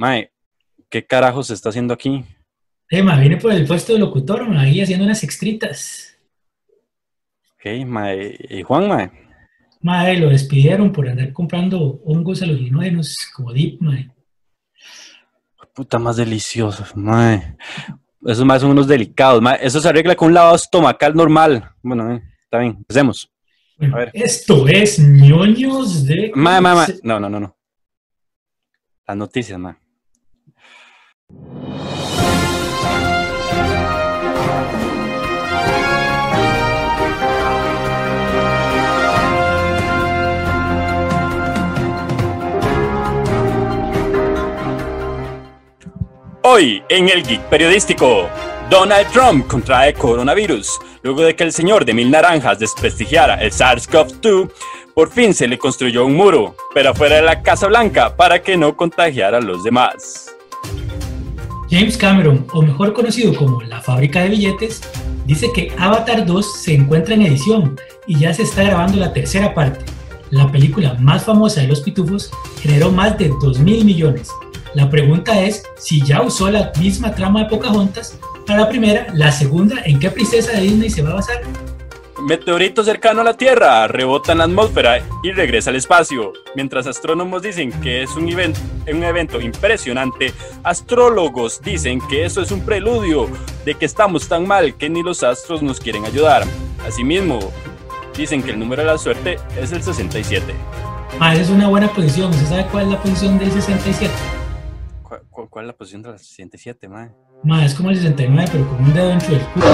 Mae, ¿qué carajos se está haciendo aquí? Eh, ma, viene por el puesto de locutor, ma, ahí haciendo unas extritas. Ok, mae. ¿Y Juan, mae? Mae, lo despidieron por andar comprando hongos alucinógenos como Deep, mae. Puta más deliciosos, mae. Esos más son unos delicados, mae. Eso se arregla con un lavado estomacal normal. Bueno, eh, está bien, empecemos. Bueno, A ver. esto es ñoños de... Mae, mae, mae. No, no, no, no. Las noticias, mae. Hoy en el Geek Periodístico, Donald Trump contrae coronavirus. Luego de que el señor de mil naranjas desprestigiara el SARS-CoV-2, por fin se le construyó un muro, pero afuera de la Casa Blanca para que no contagiara a los demás. James Cameron, o mejor conocido como La Fábrica de Billetes, dice que Avatar 2 se encuentra en edición y ya se está grabando la tercera parte. La película más famosa de los pitufos generó más de 2 mil millones. La pregunta es si ya usó la misma trama de Pocahontas para la primera, la segunda, ¿en qué princesa de Disney se va a basar? Meteorito cercano a la Tierra rebota en la atmósfera y regresa al espacio. Mientras astrónomos dicen que es un evento, un evento impresionante, astrólogos dicen que eso es un preludio de que estamos tan mal que ni los astros nos quieren ayudar. Asimismo, dicen que el número de la suerte es el 67. Ah, esa es una buena posición. ¿Usted sabe cuál es la posición del 67? ¿Cuál, cuál- cuál es la posición de la 67, mae? Ma, es como el 69, pero con un dedo dentro del culo.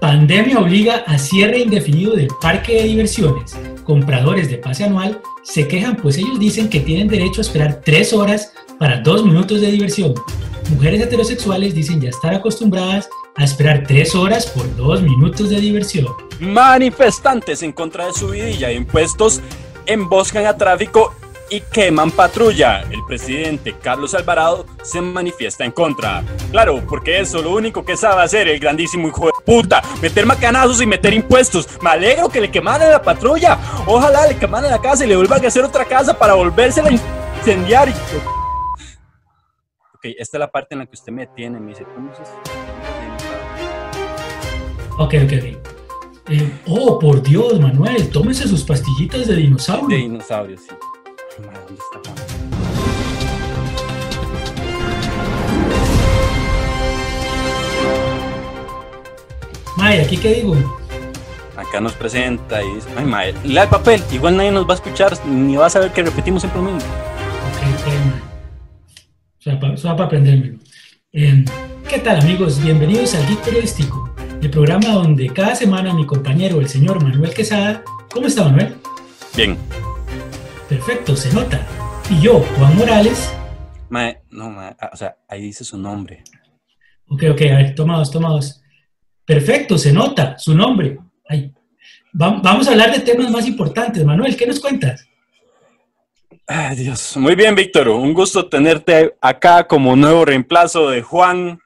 Pandemia obliga a cierre indefinido del parque de diversiones. Compradores de pase anual se quejan pues ellos dicen que tienen derecho a esperar tres horas para dos minutos de diversión. Mujeres heterosexuales dicen ya estar acostumbradas a esperar tres horas por dos minutos de diversión. Manifestantes en contra de subidilla de impuestos emboscan a tráfico y queman patrulla. El presidente Carlos Alvarado se manifiesta en contra. Claro, porque eso lo único que sabe hacer el grandísimo hijo puta, meter macanazos y meter impuestos. Me alegro que le quemaran la patrulla. Ojalá le quemaran la casa y le vuelvan a hacer otra casa para volvérsela a incendiar. Ok, esta es la parte en la que usted me detiene. Me dice, ¿cómo es esto? Ok, ok, ok. Eh, oh, por Dios, Manuel, tómese sus pastillitas de De dinosaurio. sí. Ay, madre, ¿dónde está May, ¿aquí qué digo? Acá nos presenta y dice, ay madre, lea el papel, igual nadie nos va a escuchar, ni va a saber que repetimos siempre lo mismo. Ok, ok, mae. O sea, pa- Solo para aprendérmelo. Eh, ¿Qué tal amigos? Bienvenidos al Geek Periodístico, el programa donde cada semana mi compañero, el señor Manuel Quesada, ¿cómo está Manuel? Bien, Perfecto, se nota. Y yo, Juan Morales, madre, no madre, ah, o sea, ahí dice su nombre. ok, ok, a ver, toma dos, toma dos. Perfecto, se nota su nombre. Ay. Va- vamos a hablar de temas más importantes. Manuel, ¿qué nos cuentas? Ay Dios, muy bien Víctor, un gusto tenerte acá como nuevo reemplazo de Juan.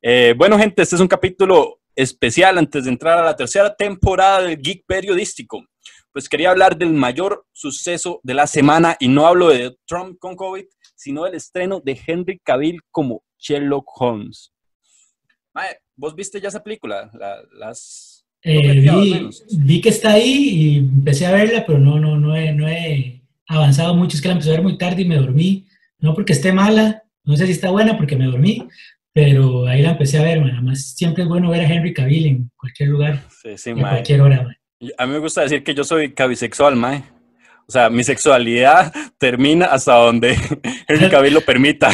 Eh, bueno gente, este es un capítulo especial antes de entrar a la tercera temporada del Geek Periodístico. Pues quería hablar del mayor suceso de la semana y no hablo de Trump con COVID, sino del estreno de Henry Cavill como Sherlock Holmes. ¿Vos viste ya esa película? La- las... Eh, vi, vi que está ahí y empecé a verla, pero no, no, no, he, no he avanzado mucho. Es que la empecé a ver muy tarde y me dormí. No porque esté mala, no sé si está buena porque me dormí, pero ahí la empecé a ver, man. Además, siempre es bueno ver a Henry Cavill en cualquier lugar Sí, sí, mae. cualquier hora, man. A mí me gusta decir que yo soy cabisexual, mae. O sea, mi sexualidad termina hasta donde Henry Cavill lo permita.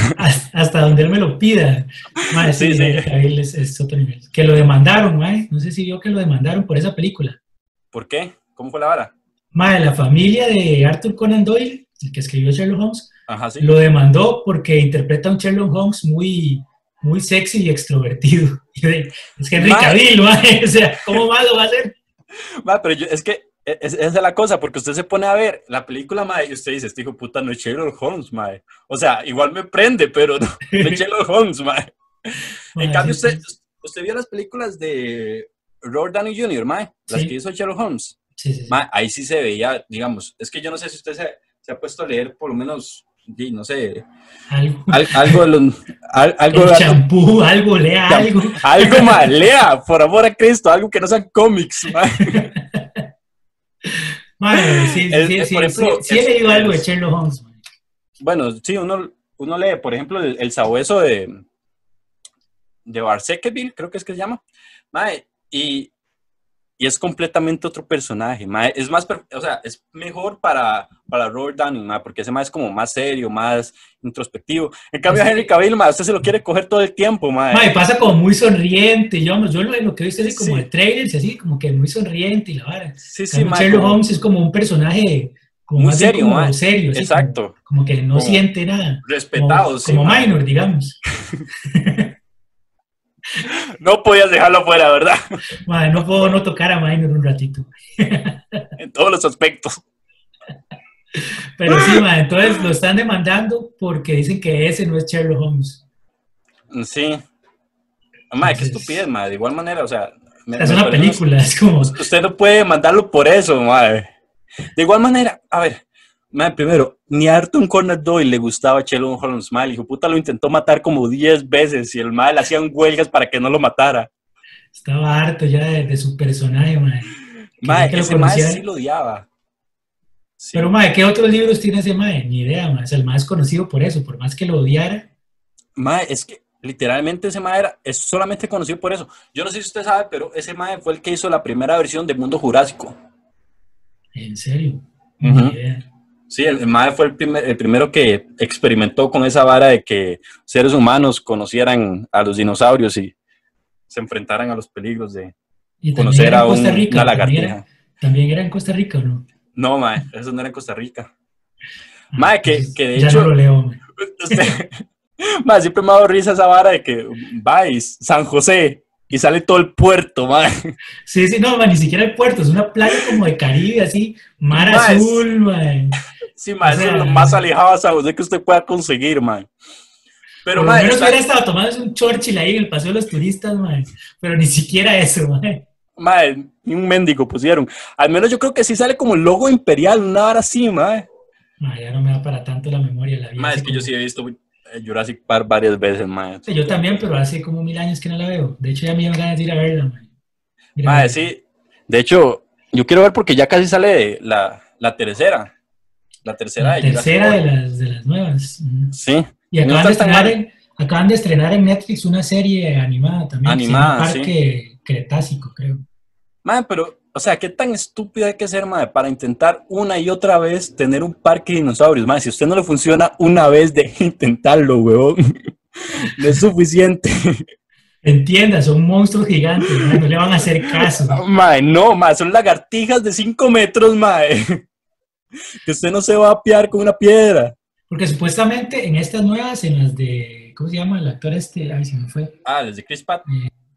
Hasta, donde él me lo pida. Man, sí, Sí, sí. Henry Cavill es, es otro nivel. Que lo demandaron, man. No sé si vio que lo demandaron por esa película. ¿Por qué? ¿Cómo fue la vara? Man, la familia de Arthur Conan Doyle, el que escribió Sherlock Holmes, Ajá, sí. Lo demandó porque interpreta a un Sherlock Holmes muy, muy sexy y extrovertido. Es Henry Ma- Cavill, mae, o sea, ¿cómo más lo va a hacer? Ma, pero yo- es que es- esa es la cosa, porque usted se pone a ver la película, mae, y usted dice, este hijo de puta no es Sherlock Holmes, mae. O sea, igual me prende, pero no, no es Sherlock Holmes, mae. En Mae, cambio, usted, usted vio las películas de Robert Downey Jr., mae, las Sí. que hizo Sherlock Holmes. sí, ahí sí se veía, digamos, es que yo no sé si usted se, se ha puesto a leer por lo menos no sé, Algo. al- algo de los- al- algo El de- champú, algo, lea algo. algo más, lea, por amor a Cristo, algo que no sean cómics, mae. Madre, sí, El- sí, el- sí, por ejemplo, sí, sí he leído algo de Sherlock Holmes. Bueno, sí, uno, uno lee, por ejemplo, el, el sabueso de, de Barsekeville, creo que es que se llama, mae, y, y es completamente otro personaje, mae, es más, o sea, es mejor para, para Robert Downey, mae, porque ese mae es como más serio, más introspectivo. En cambio, a Sí. Henry Cavill, mae, usted se lo quiere coger todo el tiempo, mae. Mae, pasa como muy sonriente. Yo, yo lo, lo que he visto es como Sí. de trailers y así, como que muy sonriente y la vara. Sí, sí, Sherlock como- Holmes es como un personaje como Muy más serio, como serio, así, Exacto. Como, como que no Como siente nada. respetado, como, sí, como minor, digamos. No podías dejarlo fuera, ¿verdad? Mae, no puedo no tocar a minor un ratito. En todos los aspectos. Pero sí, mae, entonces lo están demandando porque dicen que ese no es Sherlock Holmes. Sí. Mae, qué estupidez, mae, de igual manera, o sea... me- Es me una parece película, es como... Usted no puede mandarlo por eso, madre. De igual manera, a ver, madre, primero, ni a Arthur Conan Doyle le gustaba Sherlock Holmes, madre. Hijo puta lo intentó matar como 10 veces y el le hacían huelgas para que no lo matara. Estaba harto ya de, de su personaje, mae. Madre, que ese conociera. sí lo odiaba. Sí. Pero, mae, ¿qué otros libros tiene ese mae? Ni idea, mae. O sea, el mae es conocido por eso, por más que lo odiara. Mae, es que literalmente ese mae era, es solamente conocido por eso. Yo no sé si usted sabe, pero ese mae fue el que hizo la primera versión de Mundo Jurásico. En serio. Ni idea. Sí, el, el mae fue el, primer- el primero que experimentó con esa vara de que seres humanos conocieran a los dinosaurios y se enfrentaran a los peligros de Y también conocer a un- Rica. una también, era, lagartija. también era en Costa Rica, ¿o no? No, mae, eso no era en Costa Rica. Mae, que- de ya hecho- no lo leo. Usted- mae, siempre me ha dado risa esa vara de que vais San José y sale todo el puerto, mae. Sí, sí, no, mae, ni siquiera el puerto. Es una playa como de Caribe, así. Mar azul, mae. Sí, mae, O eso sea, es lo más alejado a San José que usted pueda conseguir, mae. Pero, Por lo menos hubiera estado tomando un Churchill ahí en el Paseo de los Turistas, mae. Pero ni siquiera eso, mae. mae, ni un mendigo pusieron. Al menos yo creo que sí sale como el logo imperial, una vara así, mae. Mae, ya no me da para tanto la memoria. La vida así es que yo como- sí he visto eh, Jurassic Park varias veces, mae. Sí, Yo también, pero hace como mil años que no la veo. De hecho, ya me dieron ganas de ir a verla. Mira, Mae, sí. De hecho, yo quiero ver porque ya casi sale la, la tercera. La tercera La tercera de las, de las nuevas. Sí. Y No acaban de, estrenar en, acaban de estrenar en Netflix una serie animada también. Animada, Parque Cretácico, creo. Mae, pero, o sea, ¿qué tan estúpido hay que ser, mae, para intentar una y otra vez tener un parque de dinosaurios? Mae, si a usted no le funciona una vez, deje de intentarlo, weón. No es suficiente. Entienda, son monstruos gigantes, no le van a hacer caso. Mae, no, mae, son lagartijas de 5 metros, mae. Que usted no se va a piar con una piedra. Porque supuestamente en estas nuevas, en las de, ¿cómo se llama el actor este? Ay, se me fue. Ah, desde Chris Pratt.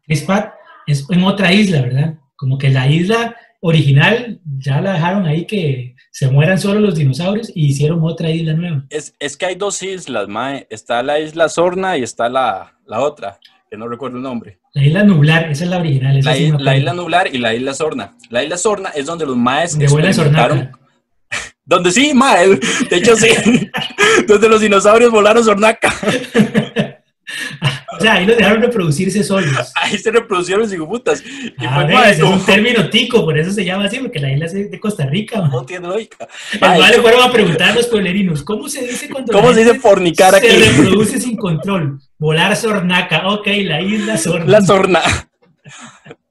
Chris Pratt, es en otra isla, ¿verdad? Como que la isla original ya la dejaron ahí que se mueran solo los dinosaurios y hicieron otra isla nueva. Es, es que hay dos islas, mae. Está la isla Sorna y está la, la otra, que no recuerdo el nombre. La isla nublar, esa es la original. esa La, isla Nublar y la isla Sorna. La isla Sorna es donde los maes Donde experimentaron-. Donde sí, mae. De hecho, sí. donde los dinosaurios volaron Sornaca. O sea, ahí los dejaron reproducirse solos. Ahí se reproducieron los hijuputas. Y A fue, ver, es como- un término tico, por eso se llama así, porque la isla es de Costa Rica. man. No tiene lógica. Mal le fueron a preguntar a los pueblerinos, ¿cómo se dice cuando ¿Cómo se dice fornicar aquí? se reproduce sin control? Volar sornaca, ok, la isla sornaca. La Sorna.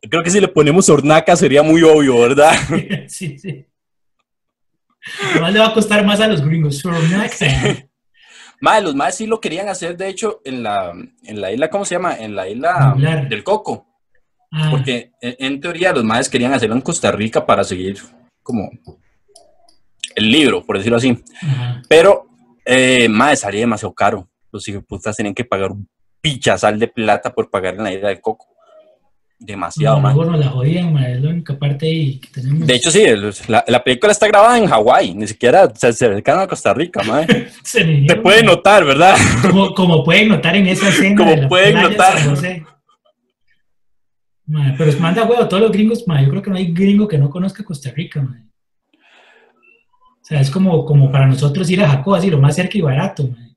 Creo que si le ponemos Sornaca sería muy obvio, ¿verdad? sí, sí. Además le va a costar más a los gringos. Mae, los maes sí lo querían hacer, de hecho, en la, en la isla, ¿cómo se llama? En la isla del Coco. Ah, Porque en, en teoría los maes querían hacerlo en Costa Rica para seguir como el libro, por decirlo así. ajá. Pero, eh, mae, salía demasiado caro. Los hijos putas tenían que pagar un pichazal de plata por pagar en la isla del Coco. Demasiado, No, nos la jodían, ma, es la única parte ahí que tenemos. De hecho, sí, el- la, la película está grabada en Hawái, ni siquiera se acercan a Costa Rica, mae. Se me Se dio, puede ma. notar, ¿verdad? Como, como pueden notar en esa escena. Como de pueden playa notar. San José. Ma, pero manda huevo, todos los gringos, yo creo que no hay gringo que no conozca Costa Rica. O sea, es como, como para nosotros ir a Jacob, así lo más cerca y barato. mae.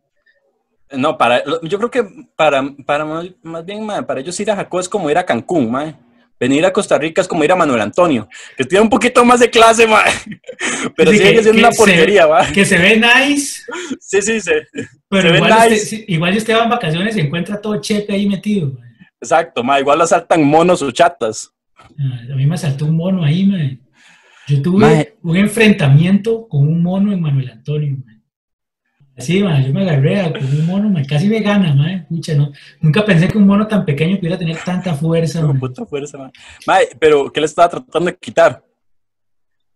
No, para, yo creo que para, para más, bien, para ellos ir a Jacob es como ir a Cancún, mae. Venir a Costa Rica es como ir a Manuel Antonio, que tiene un poquito más de clase, mae. Pero Sí, sigue que- siendo que una se- porquería, mae. Que se ve nice, Sí, sí, sí. pero Se ve igual, nice. usted, igual si usted va en vacaciones se encuentra todo chepe ahí metido. mae. Exacto, mae. Igual asaltan monos o chatas. Ah, A mí me saltó un mono ahí, mae. Yo tuve Mae. un enfrentamiento con un mono en Manuel Antonio, mae. Sí, mae, yo me agarré a- con un mono, mae, casi me gana, mae. Pucha, no. Nunca pensé que un mono tan pequeño pudiera tener tanta fuerza, mae. puta fuerza. Mae, pero ¿qué le estaba tratando de quitar?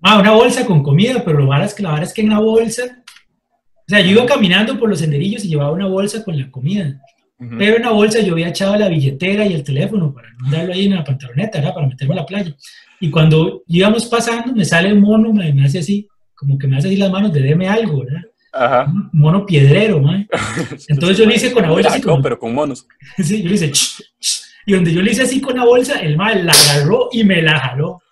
Ah, una bolsa con comida, pero lo es que la vara es que en la bolsa, o sea, yo iba caminando por los senderillos y llevaba una bolsa con la comida, pero en la bolsa yo había echado la billetera y el teléfono para no andarlo ahí en la pantaloneta, ¿verdad? Para meterme a la playa. Y cuando íbamos pasando, me sale el mono, me, me hace así, como que me hace así las manos de deme algo, ¿verdad? Ajá. Mono piedrero, mae. Entonces yo le hice con la bolsa así como- pero con monos. Sí, yo le hice, "Ch, ch", y donde yo le hice así con la bolsa, el mae la agarró y me la jaló.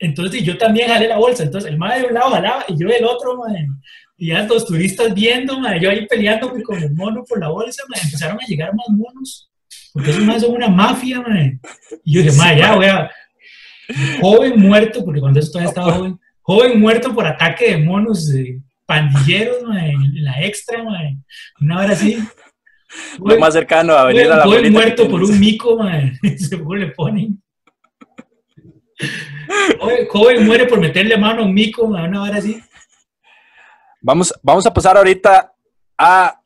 Entonces yo también jalé la bolsa, entonces el mae de un lado jalaba y yo del otro. Y ya los turistas viendo, yo ahí peleándome con el mono por la bolsa, empezaron a llegar más monos, porque esos más son una mafia, mae. Y yo dije, Sí, ya mae. voy a... Joven muerto, porque cuando eso todavía estaba joven, joven muerto por ataque de monos eh, pandilleros, mae, la extra, mae. Una hora así. Lo más cercano a venir a la muerto por un mico, man. Seguro le ponen. Joven, joven muere por meterle mano a un mico, una hora así. Vamos, vamos a pasar ahorita a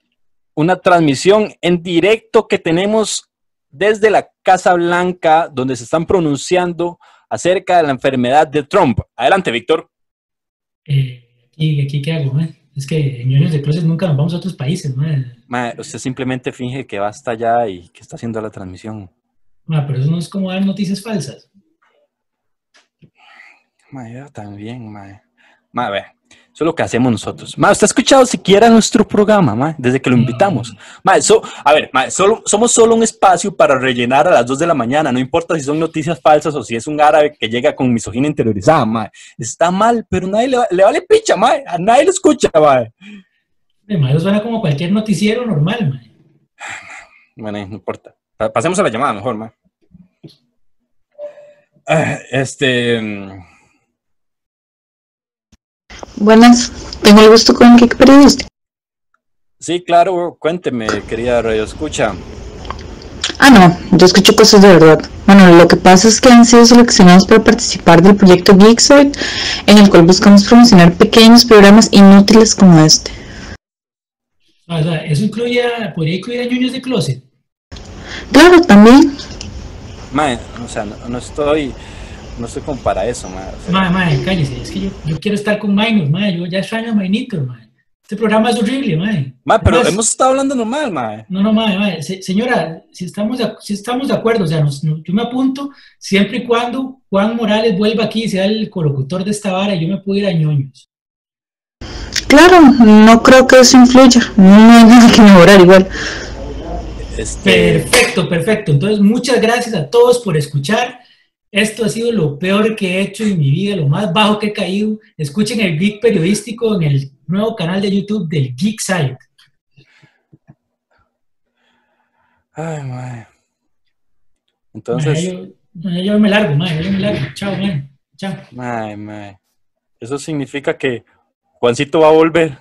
una transmisión en directo que tenemos desde la Casa Blanca, donde se están pronunciando acerca de la enfermedad de Trump. Adelante, Víctor. Eh, aquí, aquí, ¿qué hago, man? Es que en años de closet nunca nos vamos a otros países, man. Usted simplemente finge que va hasta allá y que está haciendo la transmisión. Man, pero eso no es como dar noticias falsas. Mae, yo también, mae. Mae, ve, eso es lo que hacemos nosotros. Mae, ¿usted ha escuchado siquiera nuestro programa, mae? Desde que lo invitamos. Mae, so- a ver, mae, solo, somos solo un espacio para rellenar a las 2 de la mañana. No importa si son noticias falsas o si es un árabe que llega con misoginia interiorizada, mae. Está mal, pero nadie le, va- le vale picha, mae. A nadie lo escucha, man, eso suena como cualquier noticiero normal, man. Bueno, no importa. Pa- Pasemos a la llamada mejor, mae. Ah, Este... Buenas, tengo el gusto con Geek Periodista. Sí, claro, cuénteme, querida Radio Escucha. Ah, no, yo escucho cosas de verdad. Bueno, lo que pasa es que han sido seleccionados para participar del proyecto Geeksoid, en el cual buscamos promocionar pequeños programas inútiles como este. Ah, O sea, eso incluye, a- podría incluir a ñoños de closet. Claro, también. Mae, o sea, no, no estoy, no estoy como para eso. O sea, Mae, mae, cállese, es que yo, yo quiero estar con Mainos, mae, yo ya extraño a Mainito, mae. Este programa es horrible, mae. mae, pero Además- hemos estado hablando normal, mae. No, no, mae. Se- señora, si estamos, de, si estamos de acuerdo, o sea, nos- no- yo me apunto siempre y cuando Juan Morales vuelva aquí y sea el colocutor de esta vara y yo me puedo ir a ñoños. Claro, no creo que eso influya. No hay nada que mejorar igual. Este, Perfecto, perfecto. Entonces, muchas gracias a todos por escuchar. Esto ha sido lo peor que he hecho en mi vida, lo más bajo que he caído. Escuchen el Geek Periodístico en el nuevo canal de YouTube del Geek Site. ay. Mae, Entonces, yo, mae, yo me largo, mae, yo me largo. Chao, mae. Chao. mae, mae. Eso significa que Juancito va a volver.